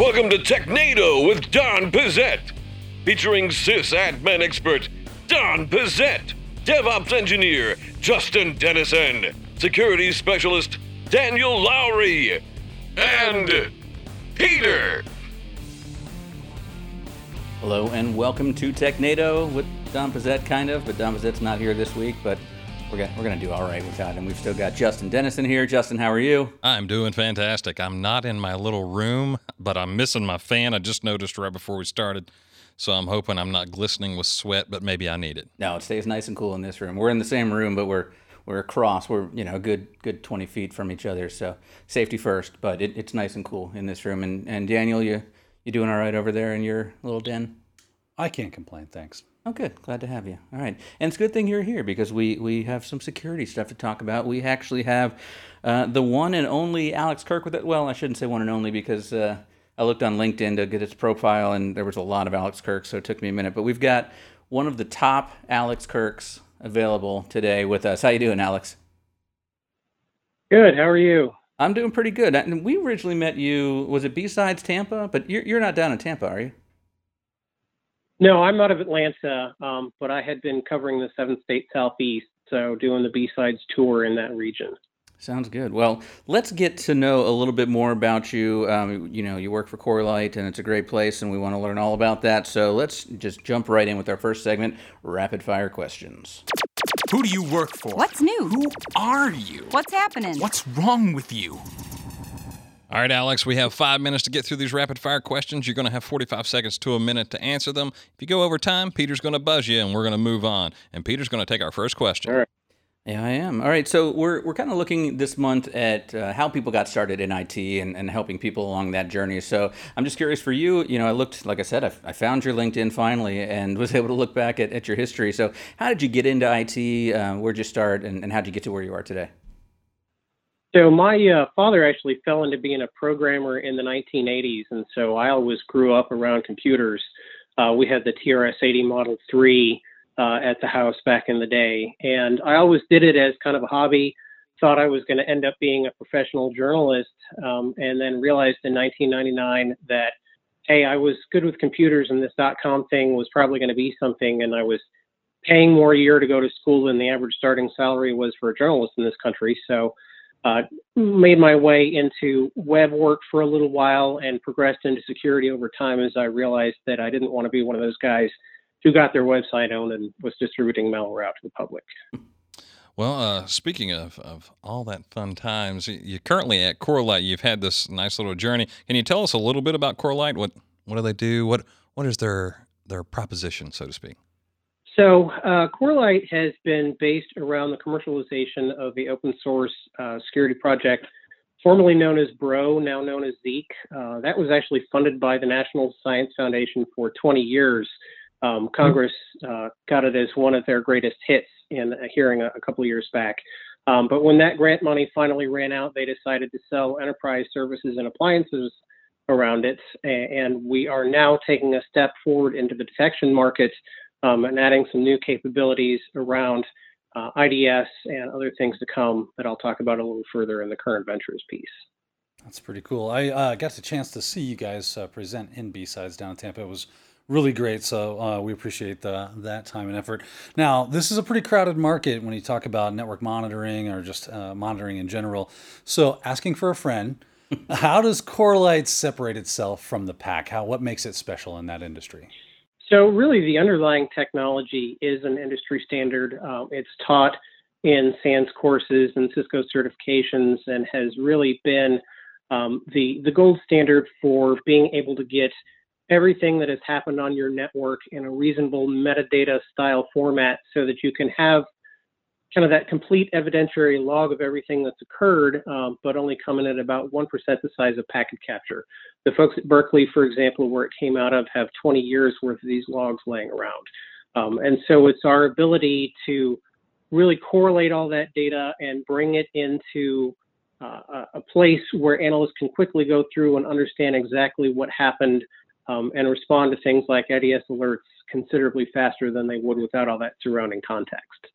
Welcome to Technado with Don Pezet, featuring sysadmin expert Don Pezet, DevOps engineer Justin Dennison, security specialist Daniel Lowry, and Peter. Hello and welcome to Technado with Don Pezet, kind of, but Don Pezet's not here this week, but we're gonna, we're gonna do all right without him. We've still got Justin Dennison here. Justin, how are you? I'm doing fantastic. I'm not in my little room, but I'm missing my fan. I just noticed right before we started. So I'm hoping I'm not glistening with sweat, but maybe I need it. No, it stays nice and cool in this room. We're in the same room, but we're we're across. We're you know a good good 20 feet from each other, so safety first. But it, it's nice and cool in this room. And and Daniel, you you doing all right over there in your little den? I can't complain, thanks. Oh, good. Glad to have you. All right, and it's a good thing you're here because we we have some security stuff to talk about. We actually have uh, the one and only Alex Kirk with it. Well, I shouldn't say one and only because uh, I looked on LinkedIn to get his profile, and there was a lot of Alex Kirk, so it took me a minute. But we've got one of the top Alex Kirks available today with us. How you doing, Alex? Good. How are you? I'm doing pretty good. And we originally met you. Was it B-Sides Tampa? But you're you're not down in Tampa, are you? No, I'm out of Atlanta, um, but I had been covering the seven state southeast, so doing the B-Sides tour in that region. Sounds good. Well, let's get to know a little bit more about you. Um, you know, you work for Corelight, and it's a great place, and we want to learn all about that. So let's just jump right in with our first segment rapid fire questions. Who do you work for? What's new? Who are you? What's happening? What's wrong with you? All right, Alex, we have five minutes to get through these rapid fire questions. You're going to have 45 seconds to a minute to answer them. If you go over time, Peter's going to buzz you and we're going to move on. And Peter's going to take our first question. All right. Yeah, I am. All right, so we're, we're kind of looking this month at uh, how people got started in IT and, and helping people along that journey. So I'm just curious for you, you know, I looked, like I said, I, I found your LinkedIn finally and was able to look back at, at your history. So how did you get into IT? Uh, where'd you start and, and how did you get to where you are today? So my uh, father actually fell into being a programmer in the 1980s, and so I always grew up around computers. Uh, we had the TRS-80 Model 3 uh, at the house back in the day, and I always did it as kind of a hobby. Thought I was going to end up being a professional journalist, um, and then realized in 1999 that hey, I was good with computers, and this dot-com thing was probably going to be something, and I was paying more a year to go to school than the average starting salary was for a journalist in this country. So uh, made my way into web work for a little while and progressed into security over time as I realized that I didn't want to be one of those guys who got their website owned and was distributing malware out to the public. Well, uh, speaking of, of all that fun times, you're currently at Corelight. You've had this nice little journey. Can you tell us a little bit about Corelight? What what do they do? What what is their their proposition, so to speak? So, uh, Corelight has been based around the commercialization of the open source uh, security project, formerly known as Bro, now known as Zeek. Uh, that was actually funded by the National Science Foundation for 20 years. Um, Congress uh, got it as one of their greatest hits in a hearing a, a couple of years back. Um, but when that grant money finally ran out, they decided to sell enterprise services and appliances around it. And we are now taking a step forward into the detection market um, and adding some new capabilities around uh, IDS and other things to come that I'll talk about a little further in the current ventures piece. That's pretty cool. I uh, got a chance to see you guys uh, present in B-Sides down in Tampa. It was really great. So uh, we appreciate the, that time and effort. Now, this is a pretty crowded market when you talk about network monitoring or just uh, monitoring in general. So asking for a friend, how does Corelight separate itself from the pack? How what makes it special in that industry? So really, the underlying technology is an industry standard. Um, it's taught in SANS courses and Cisco certifications, and has really been um, the the gold standard for being able to get everything that has happened on your network in a reasonable metadata style format, so that you can have kind of that complete evidentiary log of everything that's occurred, um, but only coming at about 1% the size of packet capture. The folks at Berkeley, for example, where it came out of, have 20 years worth of these logs laying around. Um, and so it's our ability to really correlate all that data and bring it into uh, a place where analysts can quickly go through and understand exactly what happened um, and respond to things like IDS alerts considerably faster than they would without all that surrounding context.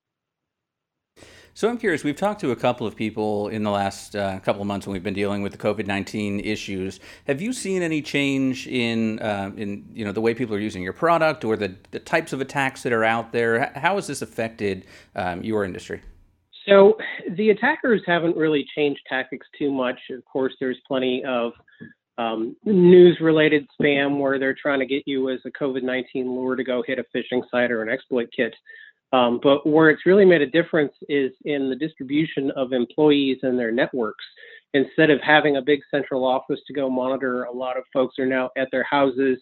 So I'm curious. We've talked to a couple of people in the last uh, couple of months when we've been dealing with the COVID nineteen issues. Have you seen any change in uh, in you know the way people are using your product or the the types of attacks that are out there? How has this affected um, your industry? So the attackers haven't really changed tactics too much. Of course, there's plenty of um, news-related spam where they're trying to get you as a COVID-19 lure to go hit a phishing site or an exploit kit. Um, but where it's really made a difference is in the distribution of employees and their networks. Instead of having a big central office to go monitor, a lot of folks are now at their houses,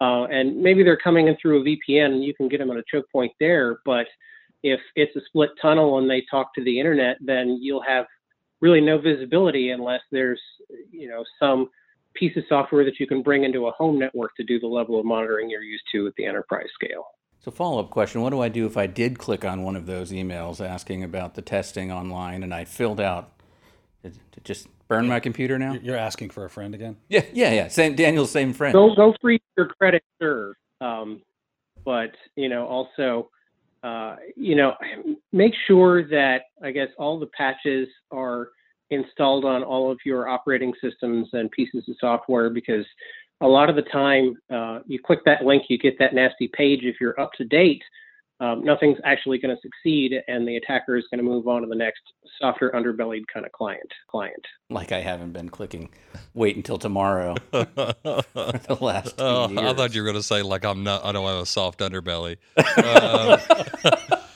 uh, and maybe they're coming in through a VPN, and you can get them at a choke point there. But if it's a split tunnel and they talk to the internet, then you'll have really no visibility unless there's, you know, some piece of software that you can bring into a home network to do the level of monitoring you're used to at the enterprise scale. So, follow up question What do I do if I did click on one of those emails asking about the testing online and I filled out? Did it just burn my computer now? You're asking for a friend again? Yeah, yeah, yeah. Same Daniel's same friend. Go, go free your credit, sir. Um, but, you know, also, uh, you know, make sure that I guess all the patches are installed on all of your operating systems and pieces of software because a lot of the time uh, you click that link, you get that nasty page. If you're up to date, um, nothing's actually going to succeed, and the attacker is going to move on to the next softer underbellied kind of client. Client. Like I haven't been clicking. Wait until tomorrow. for the last two Oh, years. I thought you were going to say like I'm not. I don't have a soft underbelly. Uh,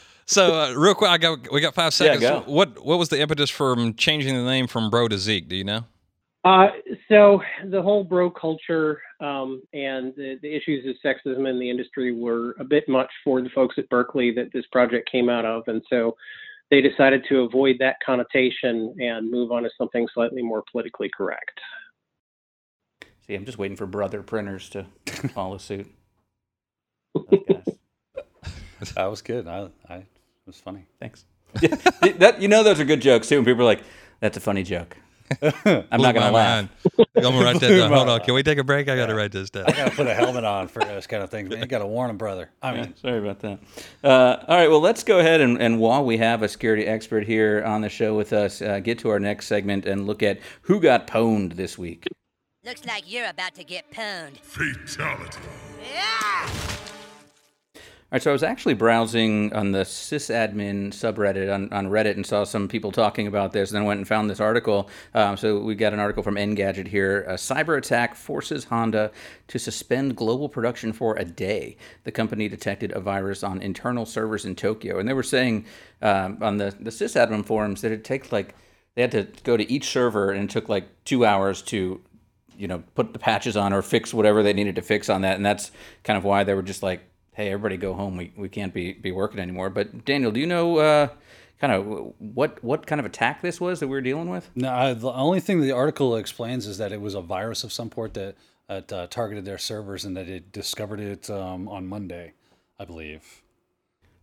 so uh, real quick, I got we got five seconds. Yeah, go. What what was the impetus from changing the name from Bro to Zeek? Do you know? Uh, so the whole bro culture um, and the, the issues of sexism in the industry were a bit much for the folks at Berkeley that this project came out of, and so they decided to avoid that connotation and move on to something slightly more politically correct. See, I'm just waiting for brother printers to follow suit. Those guys. That was good. I, I, it was funny. Thanks. Yeah, that you know those are good jokes too. When people are like, "That's a funny joke." I'm not gonna my laugh. mind. I'm gonna write that down. my Hold on. Can we take a break? I got to write this down. I gotta put a helmet on for those kind of things, man. You gotta warn them, brother. I mean, Sorry about that. Uh, all right, well, let's go ahead and, and while we have a security expert here on the show with us, uh, get to our next segment and look at who got pwned this week. Looks like you're about to get pwned. Fatality. Yeah! Right, so I was actually browsing on the sysadmin subreddit on, on Reddit and saw some people talking about this, and then went and found this article. Um, so we got an article from Engadget here. A cyber attack forces Honda to suspend global production for a day. The company detected a virus on internal servers in Tokyo, and they were saying um, on the the sysadmin forums that it takes like they had to go to each server, and it took like two hours to you know put the patches on or fix whatever they needed to fix on that, and that's kind of why they were just like hey, everybody go home. We, we can't be, be working anymore. But Daniel, do you know uh, kind of what what kind of attack this was that we were dealing with? no, I, the only thing the article explains is that it was a virus of some sort that, that uh, targeted their servers and that it discovered it um, on Monday, I believe.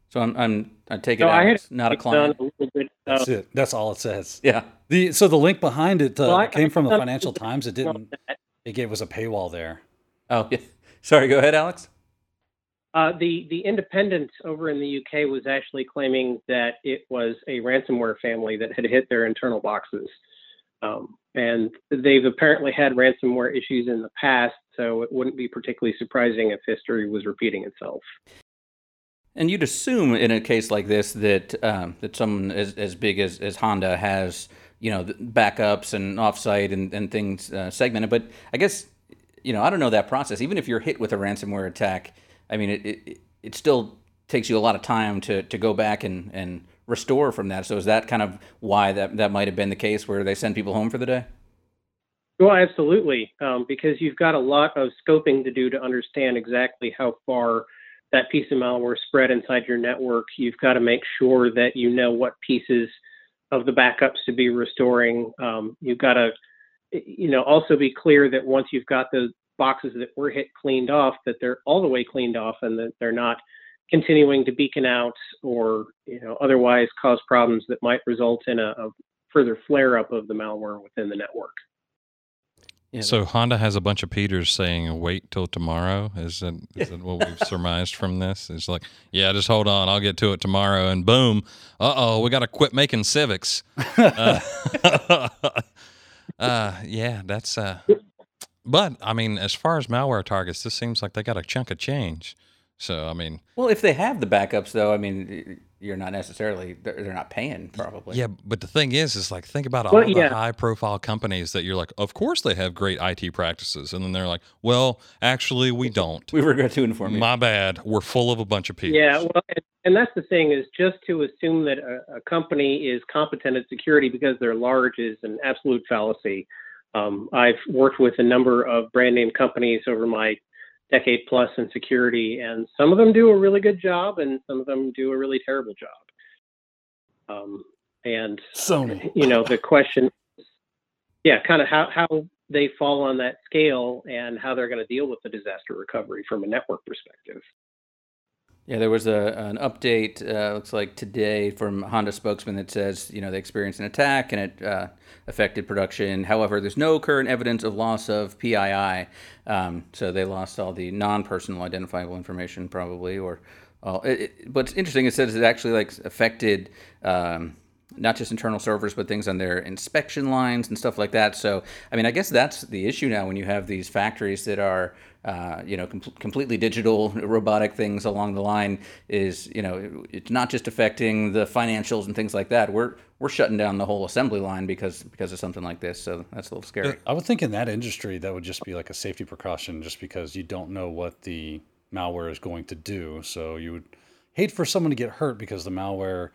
So I'm I'm I take it So out. I it's not a client. a little bit That's it. That's all it says. Yeah. The so the link behind it uh, Well, I- came from the Financial Times. It didn't. It gave us a paywall there. Oh yeah. Sorry. Go ahead, Alex. Uh, the the Independent over in the UK was actually claiming that it was a ransomware family that had hit their internal boxes, um, and they've apparently had ransomware issues in the past. So it wouldn't be particularly surprising if history was repeating itself. And you'd assume in a case like this that um, that someone as, as big as, as Honda has you know backups and offsite and and things uh, segmented. But I guess you know I don't know that process. Even if you're hit with a ransomware attack, I mean it it, it still takes you a lot of time to, to go back and, and restore from that. So is that kind of why that that might have been the case where they send people home for the day? Well, absolutely, um, because you've got a lot of scoping to do to understand exactly how far that piece of malware spread inside your network. You've got to make sure that you know what pieces of the backups to be restoring. Um, you've got to, you know, also be clear that once you've got the boxes that were hit cleaned off, that they're all the way cleaned off and that they're not continuing to beacon out or, you know, otherwise cause problems that might result in a, a further flare up of the malware within the network. Yeah, So Honda has a bunch of Peters saying, "Wait till tomorrow." Is that is that what we've surmised from this? It's like, yeah, just hold on, I'll get to it tomorrow, and boom, uh oh, we got to quit making Civics. uh, uh, yeah, that's. Uh, but I mean, as far as malware targets, this seems like they got a chunk of change. So I mean, Well, if they have the backups, though, I mean, you're not necessarily they're, they're not paying probably. yeah, but the thing is, is like think about all Well, the yeah. high-profile companies that you're like, of course they have great IT practices, and then they're like, well, actually, we don't. We regret to inform you. My bad. We're full of a bunch of people. Yeah, well, and, and that's the thing is just to assume that a, a company is competent at security because they're large is an absolute fallacy. Um, I've worked with a number of brand name companies over my decade plus in security, and some of them do a really good job, and some of them do a really terrible job. Um, and Sony. you know the question yeah kind of how how they fall on that scale and how they're going to deal with the disaster recovery from a network perspective Yeah, there was a an update. Uh, looks like today from Honda spokesman that says you know they experienced an attack and it uh, affected production. However, there's no current evidence of loss of PII. Um, so they lost all the non-personal identifiable information probably. Or all. It, it, what's interesting, it says it actually like affected. Um, not just internal servers, but things on their inspection lines and stuff like that. So, I mean, I guess that's the issue now when you have these factories that are, uh, you know, com- completely digital robotic things along the line. Is you know, it- it's not just affecting the financials and things like that. We're we're shutting down the whole assembly line because because of something like this. So that's a little scary. I would think in that industry that would just be like a safety precaution, just because you don't know what the malware is going to do. So you would hate for someone to get hurt because the malware,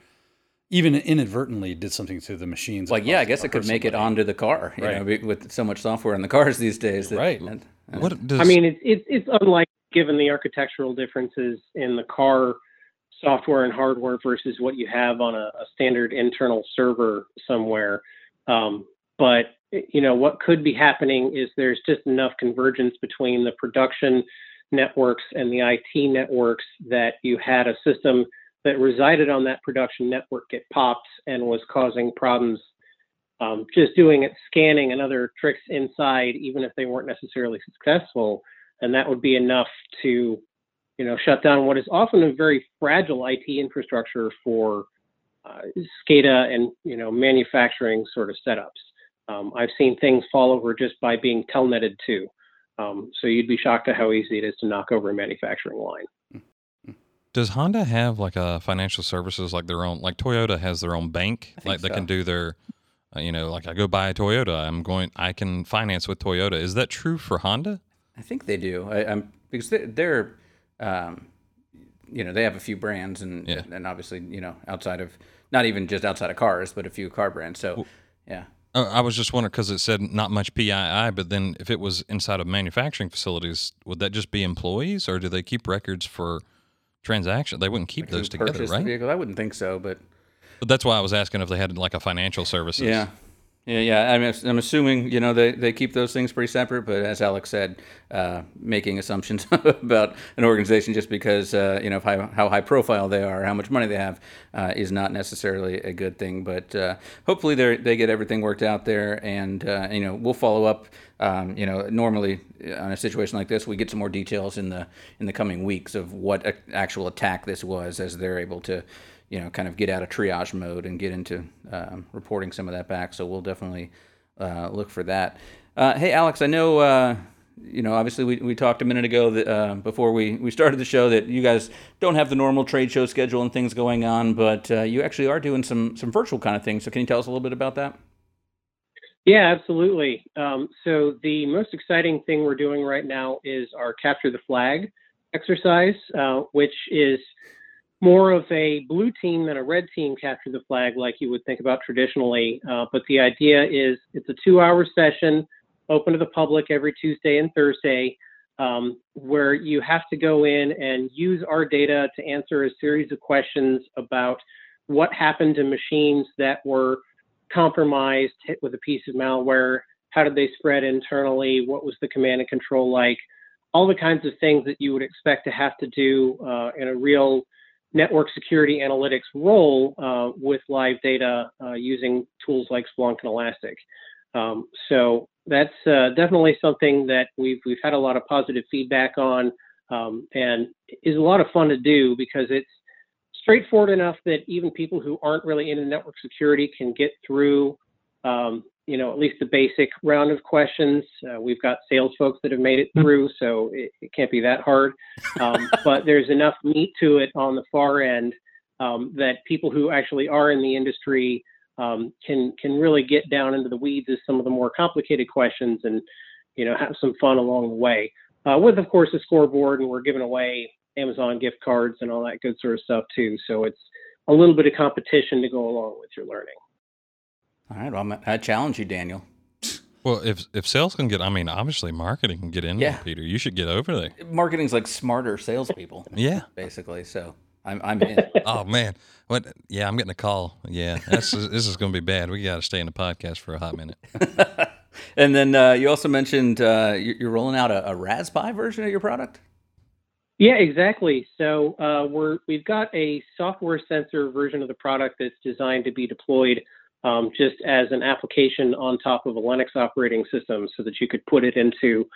even inadvertently, did something to the machines. Like, yeah, I guess it could hurt make it onto the car. You know, with so much software in the cars these days. That, Right. that- What does i mean it's it's it's unlike given the architectural differences in the car software and hardware versus what you have on a, a standard internal server somewhere um, but you know what could be happening is there's just enough convergence between the production networks and the IT networks that you had a system that resided on that production network get popped and was causing problems um, just doing it scanning and other tricks inside even if they weren't necessarily successful and that would be enough to you know shut down what is often a very fragile IT infrastructure for uh, SCADA and you know manufacturing sort of setups. Um, I've seen things fall over just by being telnetted too. Um, so you'd be shocked at how easy it is to knock over a manufacturing line. Does Honda have like a financial services like their own like Toyota has their own bank like they so. can do their uh, you know like I go buy a Toyota I'm going I can finance with Toyota is that true for Honda I think they do. I, I'm because they- they're, um, you know, they have a few brands and Yeah. and obviously you know outside of not even just outside of cars, but a few car brands. So, yeah, Uh, I was just wondering because it said not much PII, but then if it was inside of manufacturing facilities, would that just be employees, or do they keep records for transaction? They wouldn't keep those Who together, right? vehicle? I wouldn't think so, but But that's why I was asking if they had like a financial services. yeah. Yeah, yeah. I'm, I'm assuming you know they, they keep those things pretty separate, but as Alex said, uh, making assumptions about an organization just because uh, you know how, how high profile they are, how much money they have, uh, is not necessarily a good thing. But uh, hopefully they they get everything worked out there, and uh, you know we'll follow up. Um, you know, normally uh, on a situation like this, we get some more details in the in the coming weeks of what a, actual attack this was, as they're able to you know, kind of get out of triage mode and get into um, reporting some of that back. So we'll definitely uh, look for that. Uh, hey, Alex, I know, uh, you know, obviously we, we talked a minute ago that uh, before we, we started the show that you guys don't have the normal trade show schedule and things going on, but uh, you actually are doing some some virtual kind of things. So can you tell us a little bit about that? Yeah, absolutely. Um, so the most exciting thing we're doing right now is our capture the flag exercise, uh, which is more of a blue team than a red team capture the flag, like you would think about traditionally. Uh, but the idea is it's a two-hour session, open to the public every Tuesday and Thursday, um, where you have to go in and use our data to answer a series of questions about what happened to machines that were compromised, hit with a piece of malware? How did they spread internally? What was the command and control like? All the kinds of things that you would expect to have to do uh, in a real network security analytics role uh, with live data uh, using tools like Splunk and Elastic. Um, so that's uh, definitely something that we've we've had a lot of positive feedback on, um, and is a lot of fun to do because it's straightforward enough that even people who aren't really into network security can get through. Um, you know, at least the basic round of questions. Uh, we've got sales folks that have made it through, so it, it can't be that hard. Um, but there's enough meat to it on the far end um, that people who actually are in the industry um, can can really get down into the weeds of some of the more complicated questions and you know have some fun along the way. Uh, with of course a scoreboard, and we're giving away Amazon gift cards and all that good sort of stuff too. So it's a little bit of competition to go along with your learning. All right, well, I'm- I challenge you, Daniel. Well, if if sales can get, I mean, obviously marketing can get in Yeah. there, Peter. You should get over there. Marketing's like smarter salespeople, Yeah. basically. So I'm I'm in. Oh man, what? Yeah, I'm getting a call. Yeah, that's, this is going to be bad. We got to stay in the podcast for a hot minute. and then uh, you also mentioned uh, you're you're rolling out a, a Raspberry version of your product. Yeah, exactly. So uh, we're we've got a software sensor version of the product that's designed to be deployed um, just as an application on top of a Linux operating system, so that you could put it into,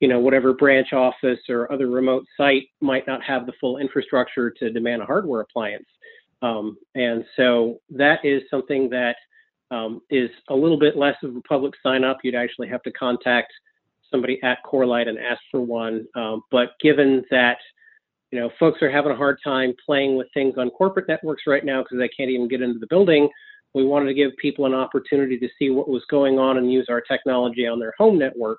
you know, whatever branch office or other remote site might not have the full infrastructure to demand a hardware appliance. Um, and so that is something that um, is a little bit less of a public sign up. You'd actually have to contact somebody at Corelight and ask for one. Um, but given that you know folks are having a hard time playing with things on corporate networks right now because they can't even get into the building, we wanted to give people an opportunity to see what was going on and use our technology on their home network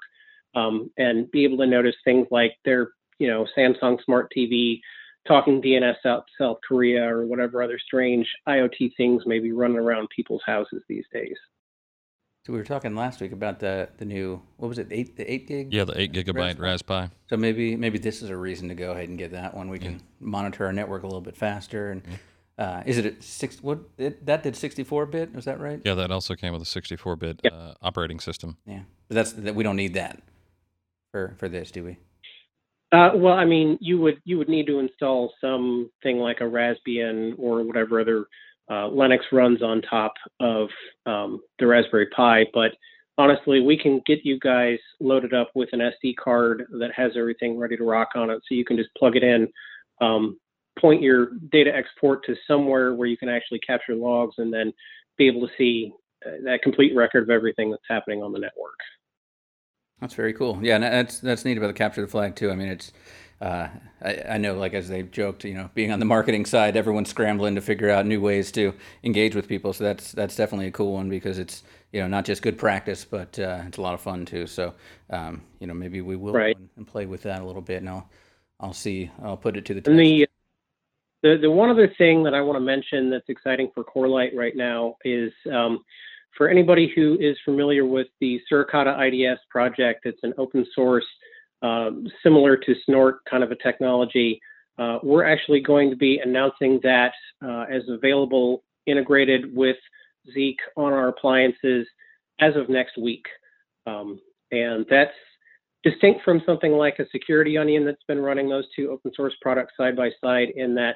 um, and be able to notice things like their you know Samsung Smart TV talking DNS out South Korea or whatever other strange IoT things may be running around people's houses these days. So we were talking last week about the the new what was it eight the eight gig? Yeah, the eight gigabyte Raspberry. Raspberry. So maybe maybe this is a reason to go ahead and get that one. We can monitor our network a little bit faster. And uh, is it at six? What it, that did sixty four bit? Was that right? Yeah, that also came with a 64 bit Yep. uh, operating system. Yeah, but that's that. We don't need that for for this, do we? Uh, well, I mean, you would you would need to install something like a Raspbian or whatever other uh, Linux runs on top of um, the Raspberry Pi. But honestly, we can get you guys loaded up with an SD card that has everything ready to rock on it, so you can just plug it in, um, point your data export to somewhere where you can actually capture logs, and then be able to see uh, that complete record of everything that's happening on the network. That's very cool. Yeah, and that's that's neat about the capture the flag too. I mean, it's uh, I, I know like as they've joked, you know, being on the marketing side, everyone's scrambling to figure out new ways to engage with people. So that's that's definitely a cool one because it's you know not just good practice, but uh, it's a lot of fun too. So um, you know maybe we will Right. and, play with that a little bit, and I'll I'll see I'll put it to the test. The the one other thing that I want to mention that's exciting for Corelight right now is um, for anybody who is familiar with the Suricata IDS project. It's an open source, um, similar to Snort kind of a technology. Uh, we're actually going to be announcing that uh, as available, integrated with Zeek on our appliances as of next week, um, and that's distinct from something like a security onion that's been running those two open source products side by side in that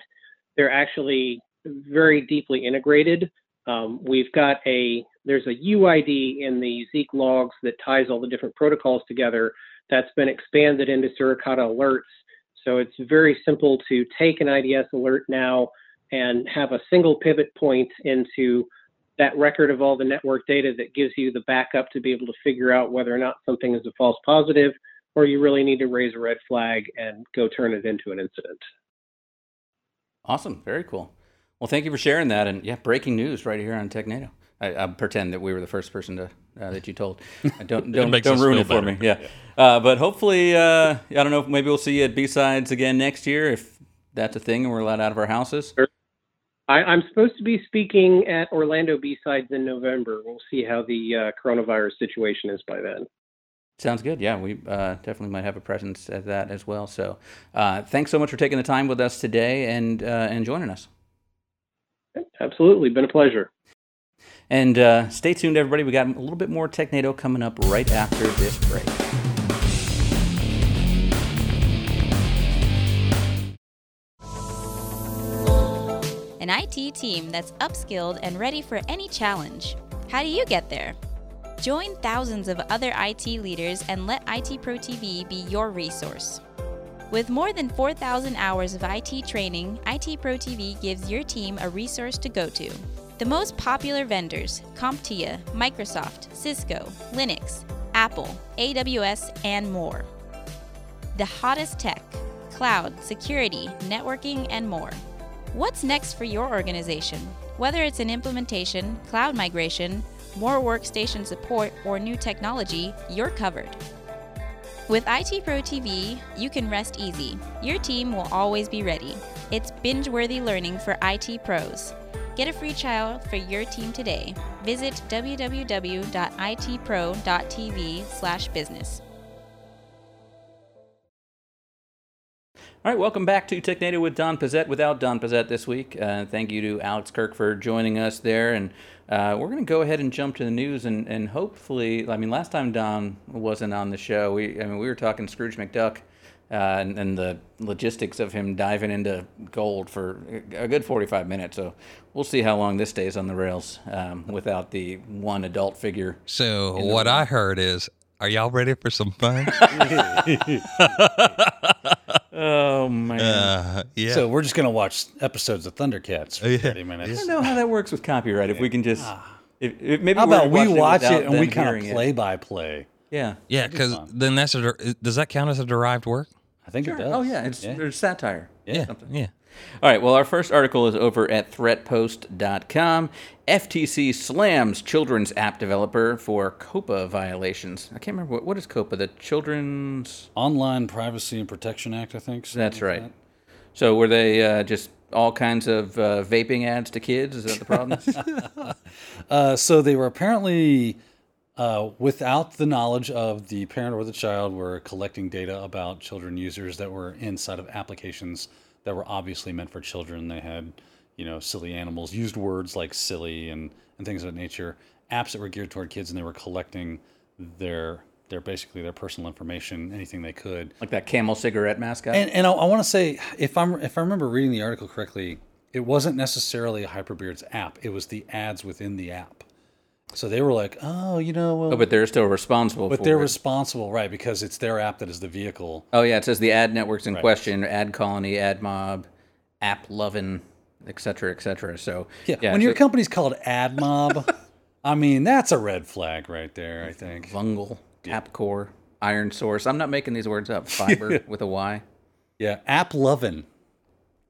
they're actually very deeply integrated. Um, we've got a there's a UID in the Zeek logs that ties all the different protocols together that's been expanded into Suricata alerts. So it's very simple to take an IDS alert now and have a single pivot point into that record of all the network data that gives you the backup to be able to figure out whether or not something is a false positive or you really need to raise a red flag and go turn it into an incident. Awesome, very cool. Well, thank you for sharing that, and yeah, breaking news right here on TechNado. I, I pretend that we were the first person to uh, that you told. Uh, don't don't, makes don't ruin it for better. me. Yeah, uh, but hopefully, uh, I don't know. Maybe we'll see you at B sides again next year if that's a thing and we're allowed out of our houses. I, I'm supposed to be speaking at Orlando B-Sides in November. We'll see how the uh, coronavirus situation is by then. Sounds good. Yeah, we uh, definitely might have a presence at that as well. So, uh, thanks so much for taking the time with us today and uh, and joining us. Absolutely, been a pleasure. And uh, stay tuned, everybody. We got a little bit more TechNado coming up right after this break. An IT team that's upskilled and ready for any challenge. How do you get there? Join thousands of other IT leaders and let IT Pro TV be your resource. With more than 4,000 hours of IT training, IT Pro TV gives your team a resource to go to. The most popular vendors CompTIA, Microsoft, Cisco, Linux, Apple, AWS, and more. The hottest tech, cloud, security, networking, and more. What's next for your organization? Whether it's an implementation, cloud migration, more workstation support, or new technology, you're covered. With IT Pro TV, you can rest easy. Your team will always be ready. It's binge worthy learning for IT pros. Get a free trial for your team today. Visit www.itpro.tv/business. All right, welcome back to Technado with Don Pezet. Without Don Pezet this week, uh, thank you to Alex Kirk for joining us there. And uh, we're going to go ahead and jump to the news, and, and hopefully, I mean, last time Don wasn't on the show, we I mean we were talking Scrooge McDuck. Uh, and, and the logistics of him diving into gold for a good 45 minutes. So we'll see how long this stays on the rails um, without the one adult figure. So what I heard is, are y'all ready for some fun? Oh man! uh, yeah. So we're just gonna watch episodes of Thundercats for Yeah. 30 I don't know how that works with copyright. If we can just, if, if maybe How we're about we watch without it and we kind hearing of it. play by play? Yeah. yeah, because then that's a does that count as a derived work? I think Sure. it does. Oh yeah, it's yeah. satire. Yeah, yeah. All right. Well, our first article is over at threatpost.com. FTC slams children's app developer for COPPA violations. I can't remember what, what is COPPA. The Children's. Online Privacy and Protection Act, I think. That's like right. that. So were they uh, just all kinds of uh, vaping ads to kids? Is that the problem? Uh, so they were apparently, uh, without the knowledge of the parent or the child, were collecting data about children users that were inside of applications that were obviously meant for children. They had, you know, silly animals, used words like silly and, and things of that nature. Apps that were geared toward kids, and they were collecting their their basically their personal information, anything they could. like that camel cigarette mascot? And and I, I want to say if I'm if I remember reading the article correctly, it wasn't necessarily a HyperBeard's app. It was the ads within the app. So they were like, oh, you know, well, oh, but they're still responsible but for they're it. responsible, right? Because it's their app that is the vehicle. Oh yeah, it says the ad networks in Right. question: AdColony, Ad Mob, App Lovin', et cetera, et cetera. So Yeah. when your company's called AdMob, I mean, that's a red flag right there. I think. Vungle, Tapcore, ironSource. I'm not making these words up. Fiber with a Y. Yeah, App Lovin'.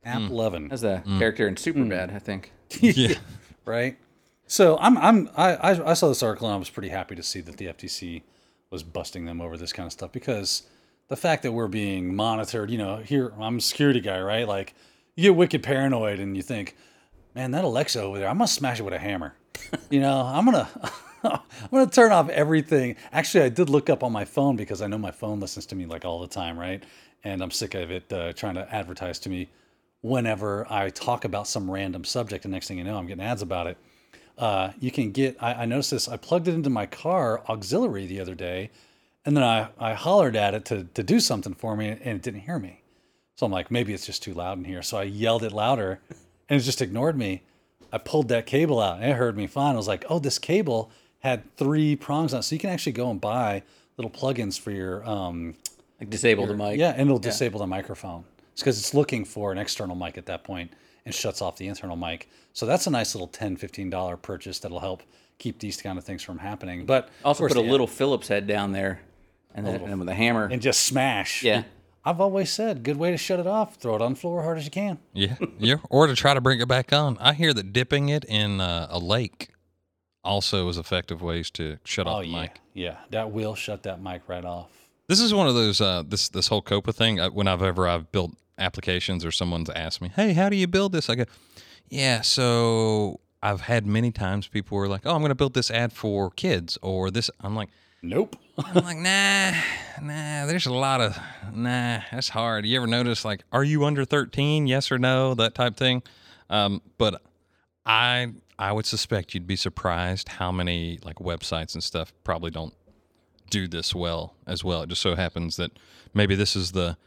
App hmm. Lovin'. That's a hmm. character in Superbad, hmm. I think. Yeah. right? So I'm I'm I, I saw this article and I was pretty happy to see that the FTC was busting them over this kind of stuff because the fact that we're being monitored, you know, here I'm a security guy, right? Like you get wicked paranoid and you think, man, that Alexa over there, I'm gonna smash it with a hammer. you know, I'm gonna I'm gonna turn off everything. Actually, I did look up on my phone because I know my phone listens to me like all the time, right? And I'm sick of it uh, trying to advertise to me whenever I talk about some random subject. And next thing you know, I'm getting ads about it uh, you can get I, I noticed this i plugged it into my car auxiliary the other day and then i, I hollered at it to, to do something for me and it didn't hear me. So i'm like maybe it's just too loud in here. So i yelled it louder and it just ignored me. I pulled that cable out and it heard me fine. I was like oh this cable had three prongs on it. So you can actually go and buy little plugins for your um, Like disable the mic. yeah, and it'll disable the microphone. It's because it's looking for an external mic at that point and shuts off the internal mic. So that's a nice little $10, $15 purchase that'll help keep these kind of things from happening. But Also course, put a the- little Phillips head down there, and then and with a hammer. and just smash. Yeah. I've always said, good way to shut it off. Throw it on the floor hard as you can. Yeah, yeah, or to try to bring it back on. I hear that dipping it in uh, a lake also is effective ways to shut off Oh the yeah, mic. yeah. That will shut that mic right off. This is one of those uh, this this whole COPPA thing. Uh, whenever I've built applications or someone's asked me, "Hey, how do you build this?" I go, "Yeah." So I've had many times people were like, "Oh, I'm going to build this ad for kids," or this. I'm like, Nope. I'm like, nah, nah. There's a lot of nah. That's hard. You ever notice like, are you under 13? Yes or no? That type thing. Um, but I I would suspect you'd be surprised how many like websites and stuff probably don't do this well as well. It just so happens that maybe this is the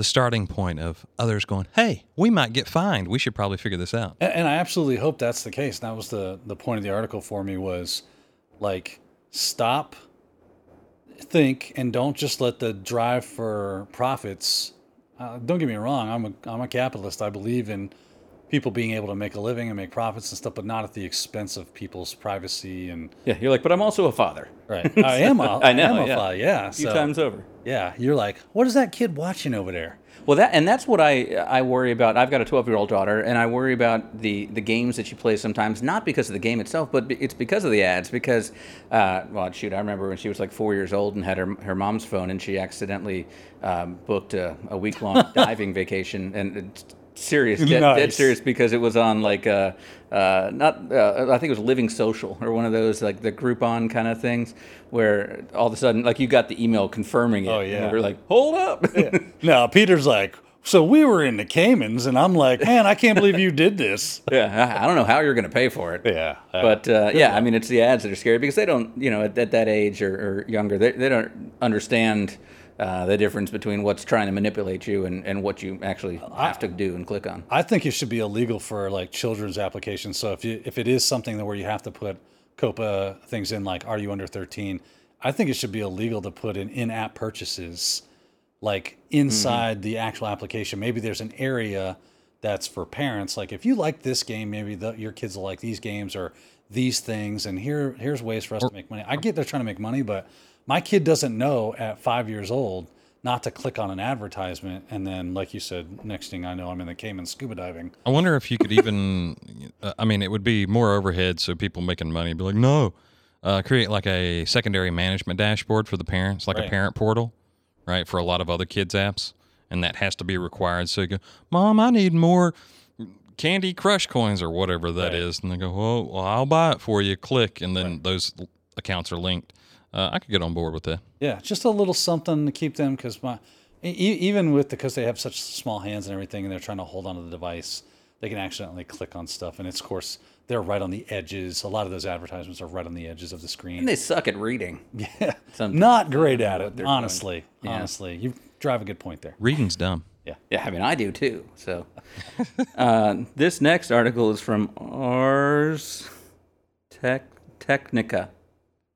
the starting point of others going, hey, we might get fined. We should probably figure this out. And, and I absolutely hope that's the case. That was the the point of the article for me was like stop, think, and don't just let the drive for profits. Uh, don't get me wrong. I'm a I'm a capitalist. I believe in people being able to make a living and make profits and stuff, but not at the expense of people's privacy and Yeah, you're like, but I'm also a father. right. I am. A, I know, am a yeah. father, yeah. A few so- times over. Yeah, you're like, what is that kid watching over there? Well, that and that's what I I worry about. I've got a 12 year old daughter, and I worry about the the games that she plays sometimes. Not because of the game itself, but it's because of the ads. Because, uh, well, shoot, I remember when she was like four years old and had her her mom's phone, and she accidentally um, booked a, a week long diving vacation, and serious, dead, dead serious, because it was on like uh, uh, not uh, I think it was Living Social or one of those like the Groupon kind of things, where all of a sudden like you got the email confirming it. Oh, and yeah. we are like, hold up. No, Peter's like, so we were in the Caymans, and I'm like, man, I can't believe you did this. Yeah, I I don't know how you're going to pay for it. Yeah, But uh, yeah, I mean, it's the ads that are scary because they don't, you know, at, at that age or, or younger, they, they don't understand uh, the difference between what's trying to manipulate you and, and what you actually have to do and click on. I think it should be illegal for like children's applications. So if you if it is something that where you have to put COPPA things in, like are you under 13? I think it should be illegal to put in in-app purchases, like inside the actual application. Maybe there's an area that's for parents. Like if you like this game, maybe the, your kids will like these games or these things. And here here's ways for us to make money. I get they're trying to make money, but my kid doesn't know at five years old not to click on an advertisement and then like you said next thing i know i'm in the cayman scuba diving I wonder if you could even, uh, I mean, it would be more overhead, so people making money be like, no, uh, create like a secondary management dashboard for the parents, like a parent portal, right, for a lot of other kids' apps. And that has to be required. So you go, Mom, I need more Candy Crush coins or whatever that Right. is. And they go, well, well, I'll buy it for you. Click. And then those accounts are linked. Uh, I could get on board with that. yeah just a little something to keep them because my e- e- even with because they have such small hands and everything and they're trying to hold onto the device they can accidentally click on stuff and it's of course they're right on the edges a lot of those advertisements are right on the edges of the screen And they suck at reading. yeah Sometimes. not great at it honestly Yeah. honestly you drive a good point there Reading's dumb. Yeah. Yeah, I mean, I do too. So, uh, this next article is from Ars Tech Technica.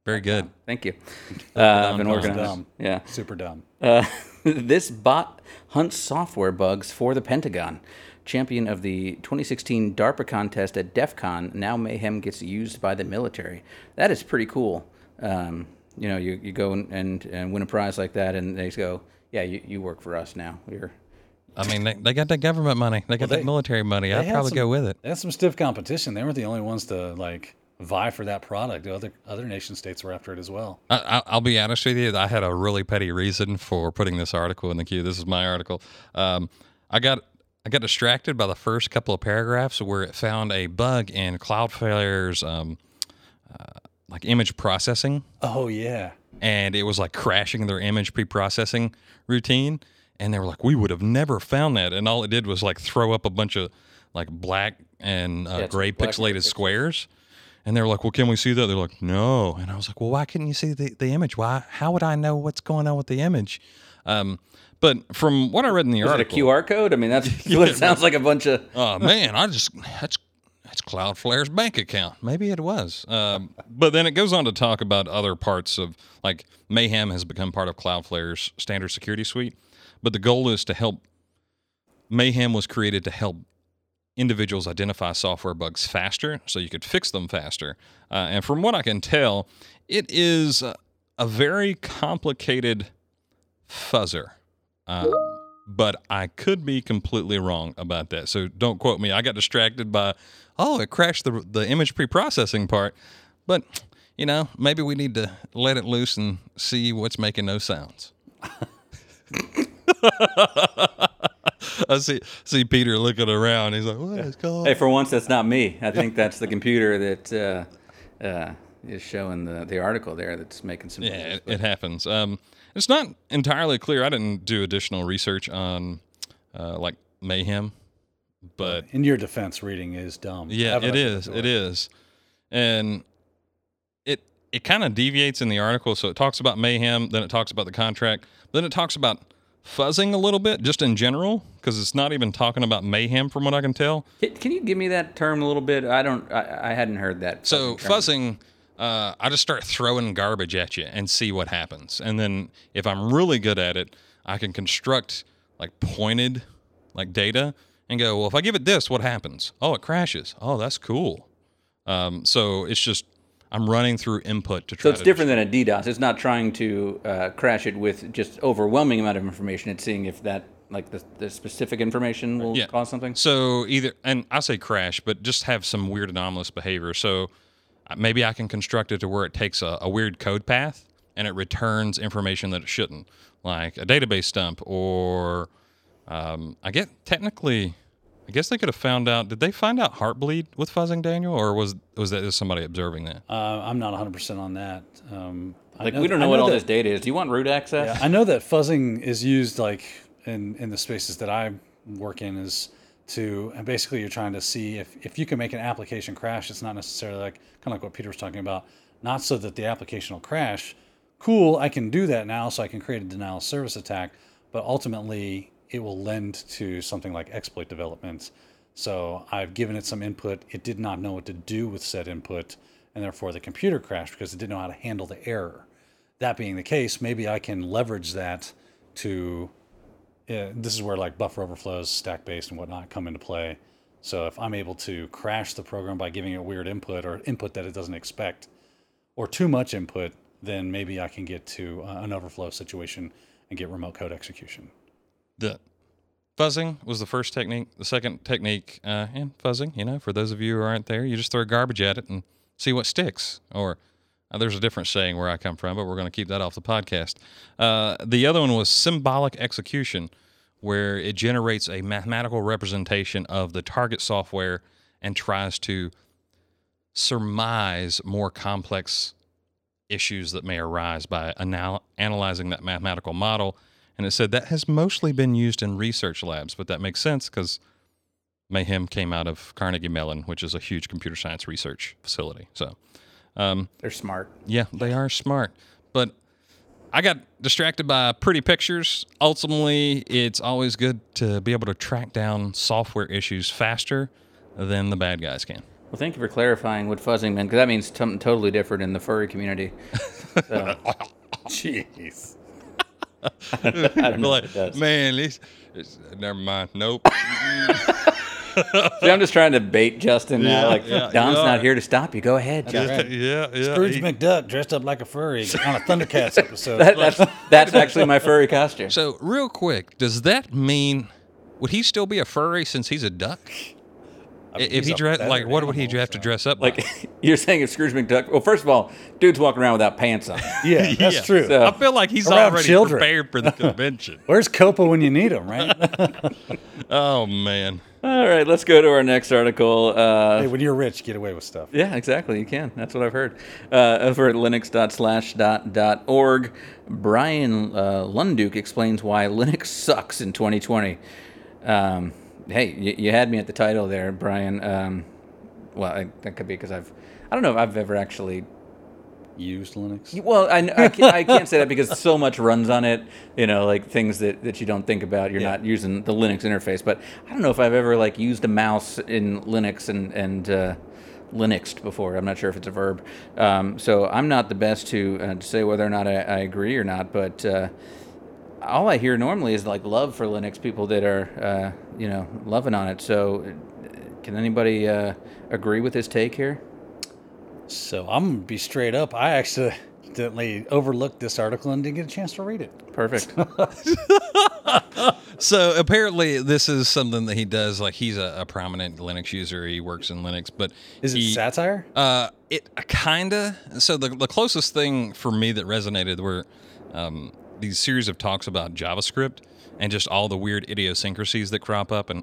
Very good. Thank you. Uh, I've been Dumb, working on this. dumb. Yeah. super dumb Uh, this bot hunts software bugs for the Pentagon. Champion of the 2016 DARPA contest at DEF CON, now Mayhem gets used by the military. That is pretty cool. Um, you know, you, you go and, and, and win a prize like that, and they go, yeah, you, you work for us now. You're, I mean, they, they got that government money. They got Well, that military money. I'd probably some- go with it. they had some stiff competition they weren't the only ones to like vie for that product other other nation states were after it as well I, I- I'll be honest with you. I had a really petty reason for putting this article in the queue. This is my article. Um, I got I got distracted by the first couple of paragraphs where it found a bug in Cloudflare's um, uh, like image processing, oh yeah and it was like crashing their image pre-processing routine. And they were like, "We would have never found that." And all it did was like throw up a bunch of like black and uh, it's gray black pixelated squares. pixels. And they were like, "Well, can we see that?" They're like, "No." And I was like, "Well, why couldn't you see the, the image? Why? How would I know what's going on with the image?" Um, but from what I read in the article. is it a QR code? I mean, that's what it sounds like a bunch of. oh man, I just that's that's Cloudflare's bank account. Maybe it was. Um, but then it goes on to talk about other parts of like Mayhem has become part of Cloudflare's standard security suite. But the goal is to help. Mayhem was created to help individuals identify software bugs faster, so you could fix them faster. Uh, and from what I can tell, it is a, a very complicated fuzzer. Um, but I could be completely wrong about that. So don't quote me. I got distracted by, oh, it crashed the the image pre-processing part. But you know, maybe we need to let it loose and see what's making those sounds. I see see Peter looking around. He's like, "What is going?" Hey, for once, that's not me. I think that's the computer that uh, uh, is showing the, the article there that's making some. Yeah, it, it happens. Um, it's not entirely clear. I didn't do additional research on uh, like mayhem, but in your defense reading is dumb Yeah, it is. It is, and it it kind of deviates in the article. So it talks about mayhem, then it talks about the contract, then it talks about fuzzing a little bit, just in general, because it's not even talking about mayhem, from what I can tell. Can, you give me that term a little bit? I don't. I, I hadn't heard that. So fuzzing, uh, I just start throwing garbage at you and see what happens. And then if I'm really good at it, I can construct like pointed like data and go, well, if I give it this, what happens? Oh, it crashes. Oh, that's cool. Um, so it's just I'm running through input to try. So it's to different than a DDoS. It's not trying to uh, crash it with just overwhelming amount of information. It's seeing if that like the, the specific information will Yeah. cause something. So either, and I say crash, but just have some weird anomalous behavior. So uh, maybe I can construct it to where it takes a, a weird code path and it returns information that it shouldn't, like a database dump or um, I get technically. I guess they could have found out. Did they find out heartbleed with fuzzing, Daniel, or was was that just somebody observing that? Uh, I'm not 100 percent on that. Um, I Like know- we don't I know what all that- this data is. Do you want root access? Yeah, I know that fuzzing is used like in in the spaces that I work in is to and basically you're trying to see if if you can make an application crash. It's not necessarily like kind of like what Peter was talking about. Not so that the application will crash. Cool, I can do that now, so I can create a denial of service attack. But ultimately, it will lend to something like exploit development. So I've given it some input. It did not know what to do with said input, and therefore the computer crashed because it didn't know how to handle the error. That being the case, maybe I can leverage that to. This is where like buffer overflows, stack based, and whatnot come into play. So if I'm able to crash the program by giving it weird input or input that it doesn't expect, or too much input, then maybe I can get to uh, an overflow situation and get remote code execution. The fuzzing was the first technique. The second technique, uh, and fuzzing, you know, for those of you who aren't there, you just throw garbage at it and see what sticks. Or uh, there's a different saying where I come from, but we're going to keep that off the podcast. Uh, the other one was symbolic execution, where it generates a mathematical representation of the target software and tries to surmise more complex issues that may arise by anal- analyzing that mathematical model. And it said that has mostly been used in research labs, but that makes sense because Mayhem came out of Carnegie Mellon, which is a huge computer science research facility. So, um, They're smart. yeah, they are smart. But I got distracted by pretty pictures. Ultimately, it's always good to be able to track down software issues faster than the bad guys can. Well, thank you for clarifying what fuzzing meant, because that means something totally different in the furry community. So, Jeez. I don't know like, what man, this, it's, never mind. Nope. See, I'm just trying to bait Justin now. Yeah, Like, yeah, Don's not here to stop you. Go ahead. right. yeah, yeah. Scrooge he- McDuck dressed up like a furry on a Thundercats episode. That, that's that's actually my furry costume. So, real quick, does that mean would he still be a furry since he's a duck? I mean, if he a dress like, what would he have to dress up like? Like you're saying, if Scrooge McDuck. Well, first of all, dude's walking around without pants on. Yeah, that's Yeah. true. So- I feel like he's Around already children. prepared for the convention. Where's COPPA when you need him, right? oh man, All right, let's go to our next article. Uh, hey, when you're rich, get away with stuff. Yeah, exactly. You can. That's what I've heard. Uh, over at linux.slashdot.org, Brian uh, Lunduke explains why Linux sucks in 2020. Um, hey, you, you had me at the title there, Brian. Um, well, I, that could be because I've, I don't know if I've ever actually Used Linux. well, I, I, can't, I can't say that because so much runs on it, you know, like things that, that you don't think about. You're Yeah. not using the Linux interface. But I don't know if I've ever like used a mouse in Linux and, and uh, Linuxed before. I'm not sure if it's a verb. Um, so I'm not the best to, uh, to say whether or not I, I agree or not. But uh, all I hear normally is like love for Linux, people that are, uh, you know, loving on it. So uh, can anybody uh, agree with his take here? So I'm gonna be straight up. I accidentally overlooked this article and didn't get a chance to read it. Perfect. So apparently, this is something that he does. Like he's a, a prominent Linux user. He works in Linux, but Is it he, satire? Uh, it kinda. So the the closest thing for me that resonated were um, these series of talks about JavaScript and just all the weird idiosyncrasies that crop up and.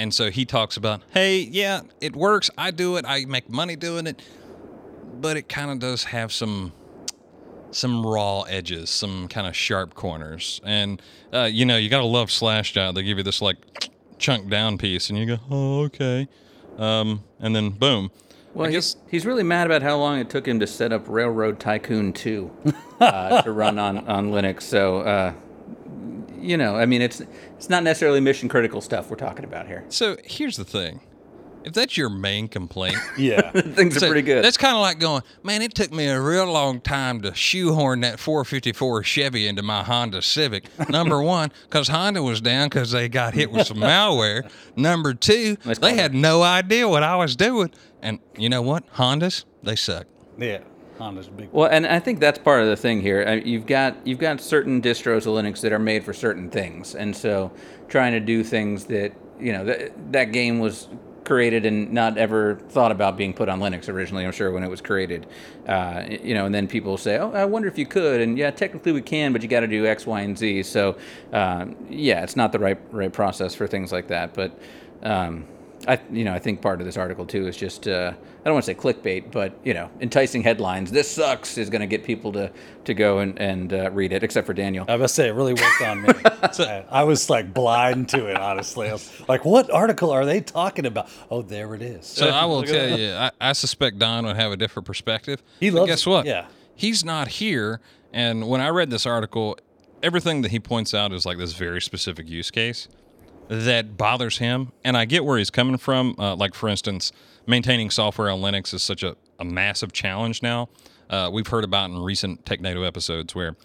And so he talks about, hey, yeah, it works. I do it. I make money doing it. But it kind of does have some some raw edges, some kind of sharp corners. And uh, you know, you gotta love Slashdot. They give you this like chunk down piece, and you go, oh, okay. Um, and then boom. Well, I he's, he's really mad about how long it took him to set up Railroad Tycoon 2 uh, to run on, on Linux. So, uh, you know, I mean, it's it's not necessarily mission critical stuff we're talking about here. so. Here's the thing. if that's your main complaint, Yeah. Things are so pretty good. That's kind of like going, man. It took me a real long time to shoehorn that 454 Chevy into my Honda Civic. Number one, because Honda was down because they got hit with some malware. Number two, Nice they had no idea what I was doing. And you know what? Hondas, they suck. yeah. Honda's big. Well, and I think that's part of the thing here. Uh, You've got you've got certain distros of Linux that are made for certain things, and so trying to do things that you know that that game was created and not ever thought about being put on Linux originally. I'm sure when it was created, uh, you know, and then people say, "Oh, I wonder if you could," and yeah, technically we can, but you got to do X, Y, and Z. So uh, yeah, it's not the right right process for things like that, but. Um, I, you know, I think part of this article too is just uh, I don't want to say clickbait, but you know, enticing headlines. This sucks is going to get people to to go and and uh, read it, except for Daniel. I must say, it really worked on me. I, I was like blind to it, honestly. I was like, what article are they talking about? Oh, there it is. So I will tell you, I, I suspect Don would have a different perspective. He But loves guess it, what? yeah. He's not here. And when I read this article, everything that he points out is like this very specific use case that bothers him. And I get where he's coming from. Uh, like, for instance, maintaining software on Linux is such a, a massive challenge now. Uh, we've heard about in recent TechNado episodes where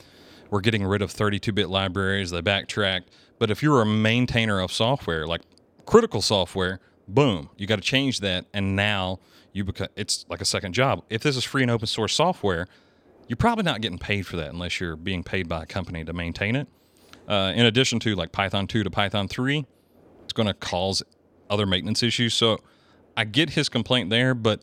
we're getting rid of 32 bit libraries, they backtracked. But if you're a maintainer of software, like critical software, boom, you got to change that. And now you become, it's like a second job. If this is free and open source software, you're probably not getting paid for that unless you're being paid by a company to maintain it. Uh, in addition to like Python 2 to Python 3, it's going to cause other maintenance issues. So I get his complaint there, but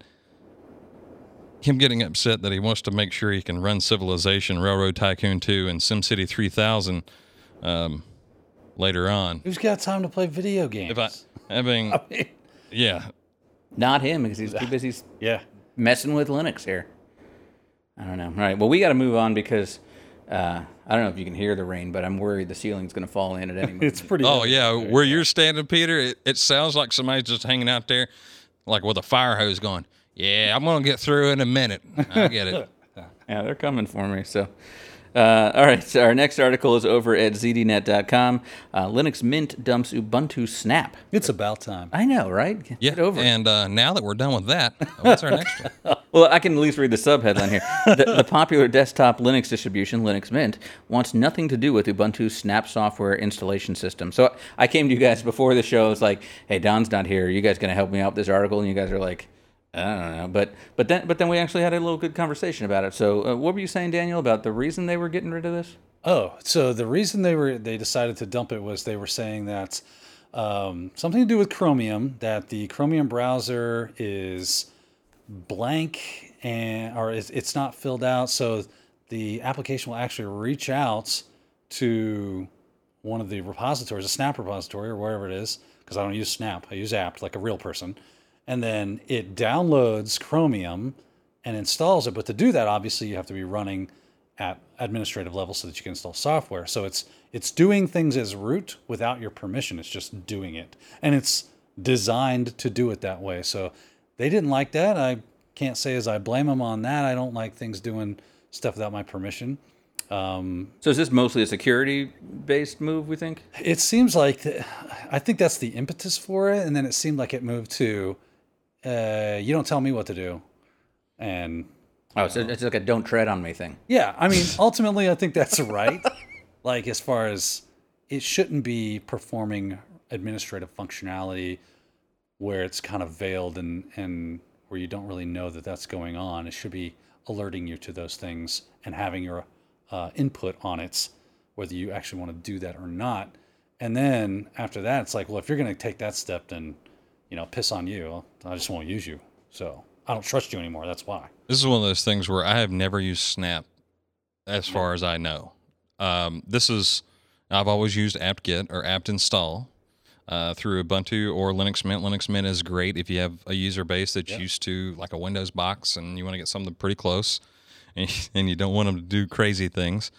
him getting upset that he wants to make sure he can run Civilization, Railroad Tycoon 2, and SimCity 3000 um, later on. Who's got time to play video games? If I having, yeah, Not him because he's too busy yeah. messing with Linux here. I don't know. All right. Well, we got to move on because uh, I don't know if you can hear the rain, but I'm worried the ceiling's going to fall in at any moment. It's pretty. Oh yeah, where you're standing, Peter, it, it sounds like somebody's just hanging out there, like with a fire hose, going, "Yeah, I'm gonna get through in a minute. I get it." Yeah, they're coming for me. So, uh, all right. So our next article is over at zdnet.com. Uh, Linux Mint dumps Ubuntu Snap. It's about time. I know, right? Get Yeah. over. And uh, now that we're done with that, what's our next one? Well, I can at least read the subheadline here. the, the popular desktop Linux distribution, Linux Mint, wants nothing to do with Ubuntu's Snap software installation system. So I came to you guys before the show. It's like, hey, Don's not here. Are you guys going to help me out with this article? And you guys are like, I don't know. But but then but then we actually had a little good conversation about it. So uh, what were you saying, Daniel, about the reason they were getting rid of this? Oh, so the reason they were they decided to dump it was they were saying that um, something to do with Chromium. That the Chromium browser is blank and or it's, it's not filled out, so the application will actually reach out to one of the repositories, a Snap repository or wherever it is, because I don't use Snap, I use apt like a real person, and then it downloads Chromium and installs it. But to do that, obviously, you have to be running at administrative level so that you can install software. So it's it's doing things as root without your permission. It's just doing it, and it's designed to do it that way. So they didn't like that. I can't say as I blame them on that. I don't like things doing stuff without my permission. Um, so is this mostly a security based move? We think. It seems like I think that's the impetus for it, and then it seemed like it moved to uh, you don't tell me what to do, and Oh, so it's like a don't tread on me thing. Yeah, I mean, ultimately, I think that's right. like, as far as it shouldn't be performing administrative functionality where it's kind of veiled and, and where you don't really know that that's going on. It should be alerting you to those things and having your uh, input on it, whether you actually want to do that or not. And then after that, it's like, well, if you're going to take that step, then, you know, piss on you. I just won't use you. So I don't trust you anymore. That's why. This is one of those things where I have never used Snap, as far as I know. Um, this is I've always used apt-get or apt-install uh, through Ubuntu or Linux Mint. Linux Mint is great if you have a user base that's used to like a Windows box and you want to get something pretty close, and, and you don't want them to do crazy things.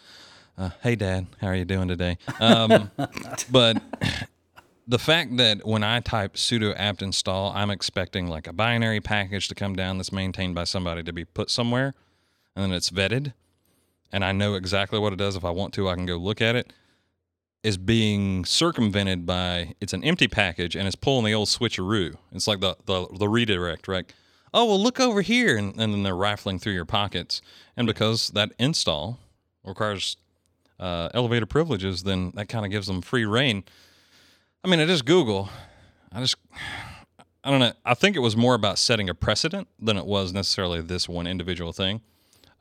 Uh, hey, Dad, how are you doing today? Um, but the fact that when I type sudo apt install, I'm expecting like a binary package to come down that's maintained by somebody to be put somewhere, and then it's vetted, and I know exactly what it does. If I want to, I can go look at it. is being circumvented by it's an empty package and it's pulling the old switcheroo. It's like the the, the redirect, right? Oh well, look over here, and, and then they're rifling through your pockets. And because that install requires uh, elevator privileges, then that kind of gives them free reign. I mean, it is Google. I just, I don't know. I think it was more about setting a precedent than it was necessarily this one individual thing.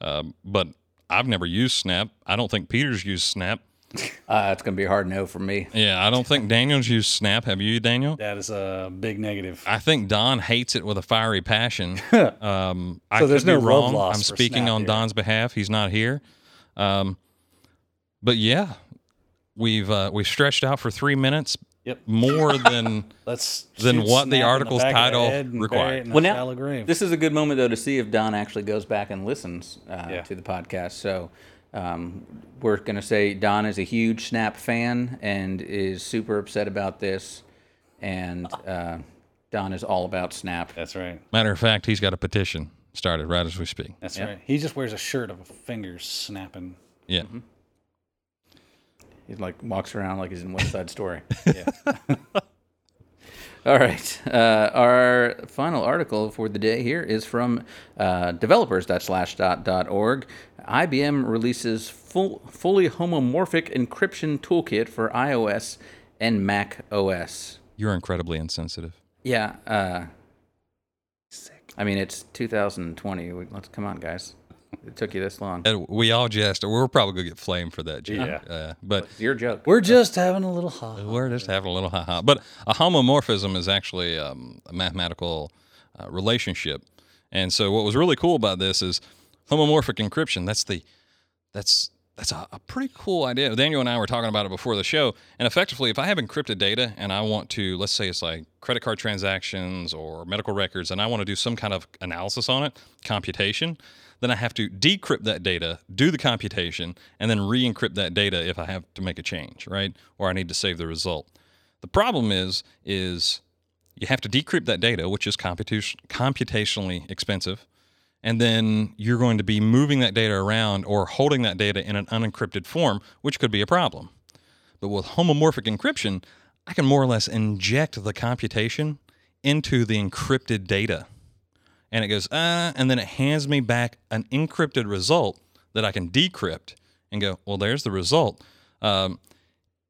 Um, but I've never used Snap. I don't think Peter's used Snap. Uh, it's going to be a hard no for me. Yeah, I don't think Daniel's used Snap. Have you, Daniel? That is a big negative. I think Don hates it with a fiery passion. Um, I So there's could be no love wrong. loss I'm for speaking Snap on here. Don's behalf. He's not here. Um, but yeah, we've uh, we've stretched out for three minutes. Yep. More than Let's Then shoot what the article's the title head and required. bury it in a Well, now this is a good moment though to see if Don actually goes back and listens uh, Yeah. to the podcast. So um, we're going to say Don is a huge Snap fan and is super upset about this, and uh, Don is all about Snap. That's right. matter of fact, he's got a petition started right as we speak. That's Yeah. right. He just wears a shirt of a fingers snapping. Yeah. Mm-hmm. He like walks around like he's in West Side Story. All right. Uh, our final article for the day here is from uh, developers.slashdot.org. IBM releases full, fully homomorphic encryption toolkit for iOS and Mac OS. You're incredibly insensitive. Yeah. Uh, I mean, it's 2020. We, let's come on, guys. It took you this long. And we all jest. We're probably gonna get flamed for that, Jim. Yeah. Uh, but It's your joke. We're just having a little hot. We're just having a little ha ha. But a homomorphism is actually um, a mathematical uh, relationship. And so what was really cool about this is homomorphic encryption. That's the that's that's a, a pretty cool idea. Daniel and I were talking about it before the show. And effectively, if I have encrypted data and I want to, let's say it's like credit card transactions or medical records, and I want to do some kind of analysis on it, computation, then I have to decrypt that data, do the computation, and then re-encrypt that data if I have to make a change, right? Or I need to save the result. The problem is, is you have to decrypt that data, which is computation, computationally expensive, and then you're going to be moving that data around or holding that data in an unencrypted form, which could be a problem. But with homomorphic encryption, I can more or less inject the computation into the encrypted data. And it goes, uh, and then it hands me back an encrypted result that I can decrypt and go, well, there's the result. Um,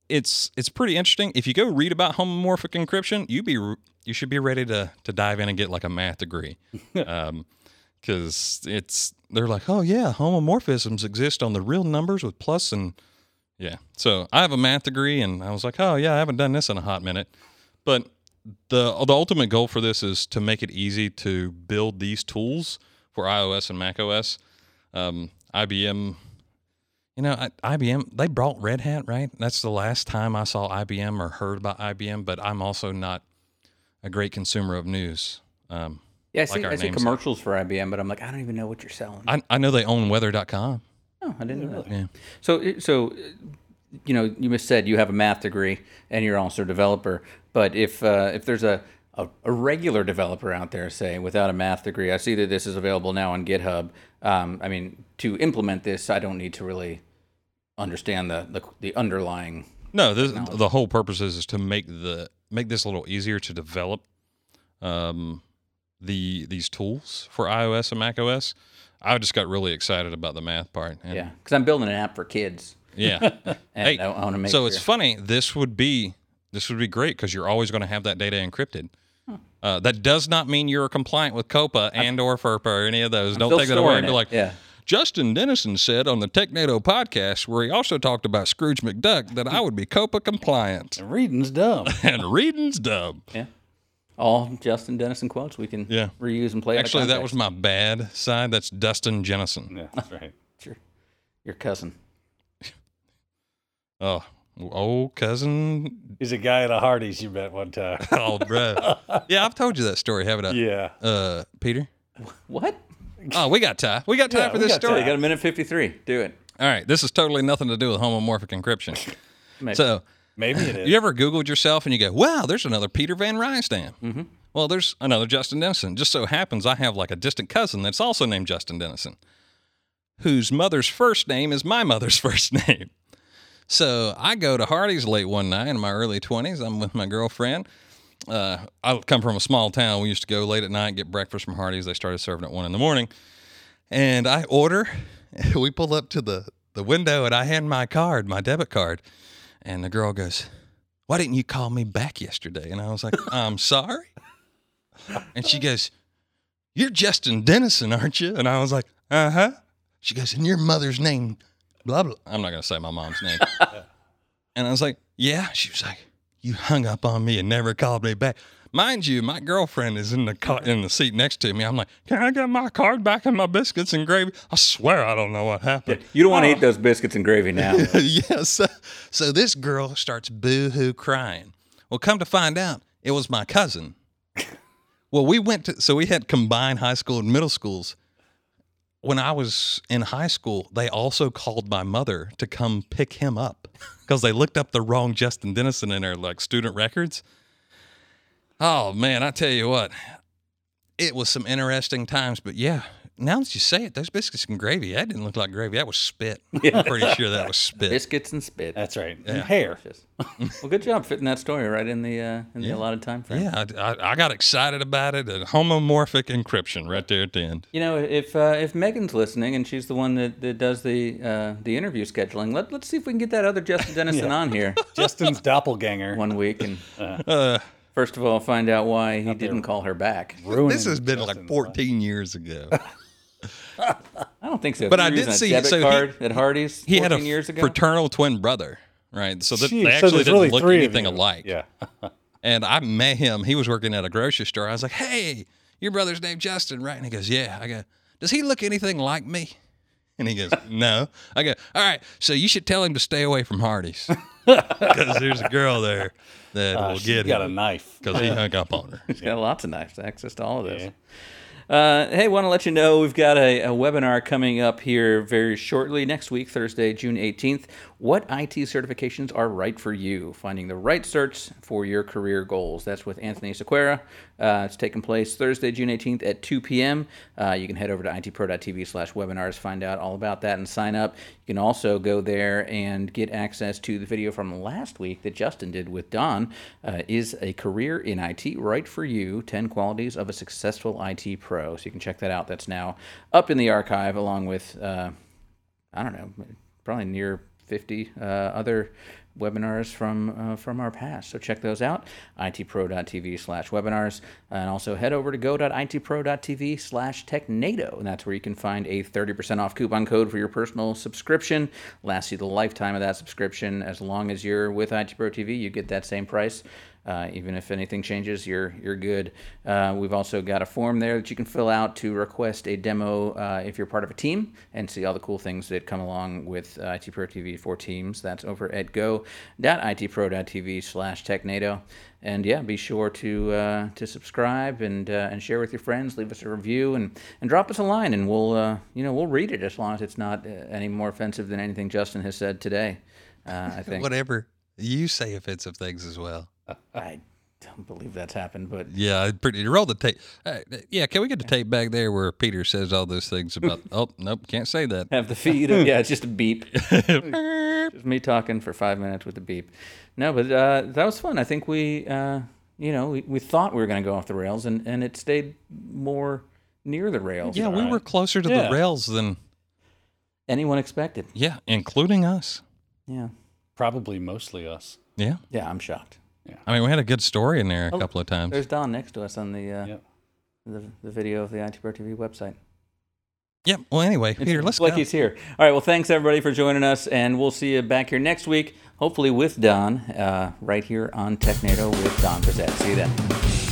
it's it's pretty interesting. If you go read about homomorphic encryption, you be you should be ready to to dive in and get like a math degree, because it's they're like, oh yeah, homomorphisms exist on the real numbers with plus and yeah. So I have a math degree, and I was like, oh yeah, I haven't done this in a hot minute, but the the ultimate goal for this is to make it easy to build these tools for iOS and macOS. Um, IBM you know, I, IBM, they brought Red Hat, right? That's the last time I saw IBM or heard about IBM, but I'm also not a great consumer of news. Um, Yeah, I see, our I see commercials for IBM, but I'm like, I don't even know what you're selling. I, I know they own weather.com. oh, I didn't know that. Yeah. So, so, you know, you just said you have a math degree and you're also a developer. But if uh, if there's a, a a regular developer out there, say without a math degree, I see that this is available now on GitHub. Um, I mean, to implement this, I don't need to really understand the the, the underlying. No, this, the whole purpose is, is to make the make this a little easier to develop um, the these tools for iOS and macOS. I just got really excited about the math part. And Yeah, because I'm building an app for kids, Yeah. Hey, I, want to make so sure. it's funny. This would be this would be great because you're always going to have that data encrypted. Uh, that does not mean you're compliant with COPPA and or FERPA or any of those. Don't take that away and be like, yeah. Justin Dennison said on the TechNado podcast, where he also talked about Scrooge McDuck, that I would be COPPA compliant. And Reading's dumb. and reading's dumb. Yeah. All Justin Dennison quotes we can Yeah. reuse and play. Actually, that was my bad side. That's Dustin Jennison. Yeah, that's right. Sure. your cousin. Oh, old cousin. He's a guy at a Hardee's you met one time. Oh, bro. yeah, I've told you that story, haven't I? yeah. Uh, Peter. What? Oh, we got time. We got time Yeah, for this got story. You got a minute fifty three. Do it. All right, this is totally nothing to do with homomorphic encryption. Maybe. so, Maybe it is. you ever Googled yourself and you go, "Wow, there's another Peter Van Rysdam." Mm-hmm. Well, there's another Justin Dennison. Just so happens I have like a distant cousin that's also named Justin Dennison, whose mother's first name is my mother's first name. So I go to Hardee's late one night in my early 20s. I'm with my girlfriend. Uh, I come from a small town. We used to go late at night, get breakfast from Hardee's. They started serving at one in the morning. And I order. We pull up to the, the window and I hand my card, my debit card. And the girl goes, Why didn't you call me back yesterday? And I was like, I'm sorry. And she goes, You're Justin Dennison, aren't you? And I was like, Uh huh. She goes, And your mother's name, blah, blah. I'm not going to say my mom's name. and I was like, Yeah. She was like, You hung up on me and never called me back. Mind you, my girlfriend is in the car, in the seat next to me. I'm like, Can I get my card back and my biscuits and gravy? I swear I don't know what happened. You don't want to uh, eat those biscuits and gravy now. yeah. So, so this girl starts boo hoo crying. Well, come to find out, it was my cousin. Well, we went to, so we had combined high school and middle schools. When I was in high school, they also called my mother to come pick him up because they looked up the wrong Justin Dennison in their like student records. Oh man, I tell you what, it was some interesting times. But yeah, now that you say it, those biscuits and gravy, that didn't look like gravy. That was spit. I'm pretty sure that was spit. biscuits and spit. That's right. And hair. Well, good job fitting that story right in the uh, in the Yeah. allotted time frame. Yeah, I, I, I got excited about it. And homomorphic encryption right there at the end. You know, if uh, if Megan's listening and she's the one that, that does the uh, the interview scheduling, let let's see if we can get that other Justin Dennison on here Justin's doppelganger. one week and Uh, first of all find out why he didn't call her back. ruining this has been like Justin's 14 years ago. I don't think so. But I did using a see- debit so he- at Hardee's. He had a years ago. fraternal twin brother, right? So that Jeez, they actually there's didn't really look anything you. alike. Yeah. And I met him. He was working at a grocery store. I was like, "Hey, your brother's named Justin, right?" And he goes, "Yeah." I go, "Does he look anything like me?" And he goes, "No." I go, "All right, so you should tell him to stay away from Hardee's because there's a girl there that Uh, will she's get got a knife. because he hung up on her." He's got lots of knives, access to all of this. Yeah. Uh, hey, want to let you know we've got a, a webinar coming up here very shortly next week, Thursday, June 18th. What IT certifications are right for you? Finding the right certs for your career goals. That's with Anthony Sequeira. Uh, it's taking place Thursday, June 18th at 2 p.m. Uh, you can head over to itpro.tv slash webinars, find out all about that, and sign up. You can also go there and get access to the video from last week that Justin did with Don. Uh, is a career in IT right for you? 10 qualities of a successful IT pro. So you can check that out. That's now up in the archive along with, uh, I don't know, probably near 50 uh, other webinars from uh, from our past. So check those out, itpro.tv slash webinars. And also head over to go.itpro.tv slash technado. And that's where you can find a 30% off coupon code for your personal subscription. Lasts you the lifetime of that subscription. As long as you're with IT Pro TV, you get that same price. Uh, even if anything changes, you're you're good. Uh, we've also got a form there that you can fill out to request a demo uh, if you're part of a team and see all the cool things that come along with uh, IT Pro TV for teams. That's over at go.itpro.tv slash technado. And yeah, be sure to uh, to subscribe and and share with your friends. Leave us a review and, and drop us a line, and we'll you know we'll read it as long as it's not any more offensive than anything Justin has said today. I think Whatever you say offensive things as well. I don't believe that's happened, but Yeah, I'd pretty roll the tape. Uh, yeah, can we get the tape back there where Peter says all those things about? oh, nope, can't say that. have the feed. yeah, it's just a beep. just me talking for five minutes with a beep. No, but uh, that was fun. I think we, uh, you know, we, we thought we were going to go off the rails, and, and it stayed more near the rails. Yeah, we were closer to Yeah. the rails than anyone expected. yeah, including us. Yeah, Probably mostly us. Yeah, yeah, I'm shocked. I mean, we had a good story in there a Oh, couple of times. There's Don next to us on the uh, Yep. the, the video of the IT TV website. Yep. Well, anyway, Peter, let's like go. he's here. All right. Well, thanks everybody for joining us, and we'll see you back here next week, hopefully with Don, uh, right here on TechNado with Don Pezet. See you then.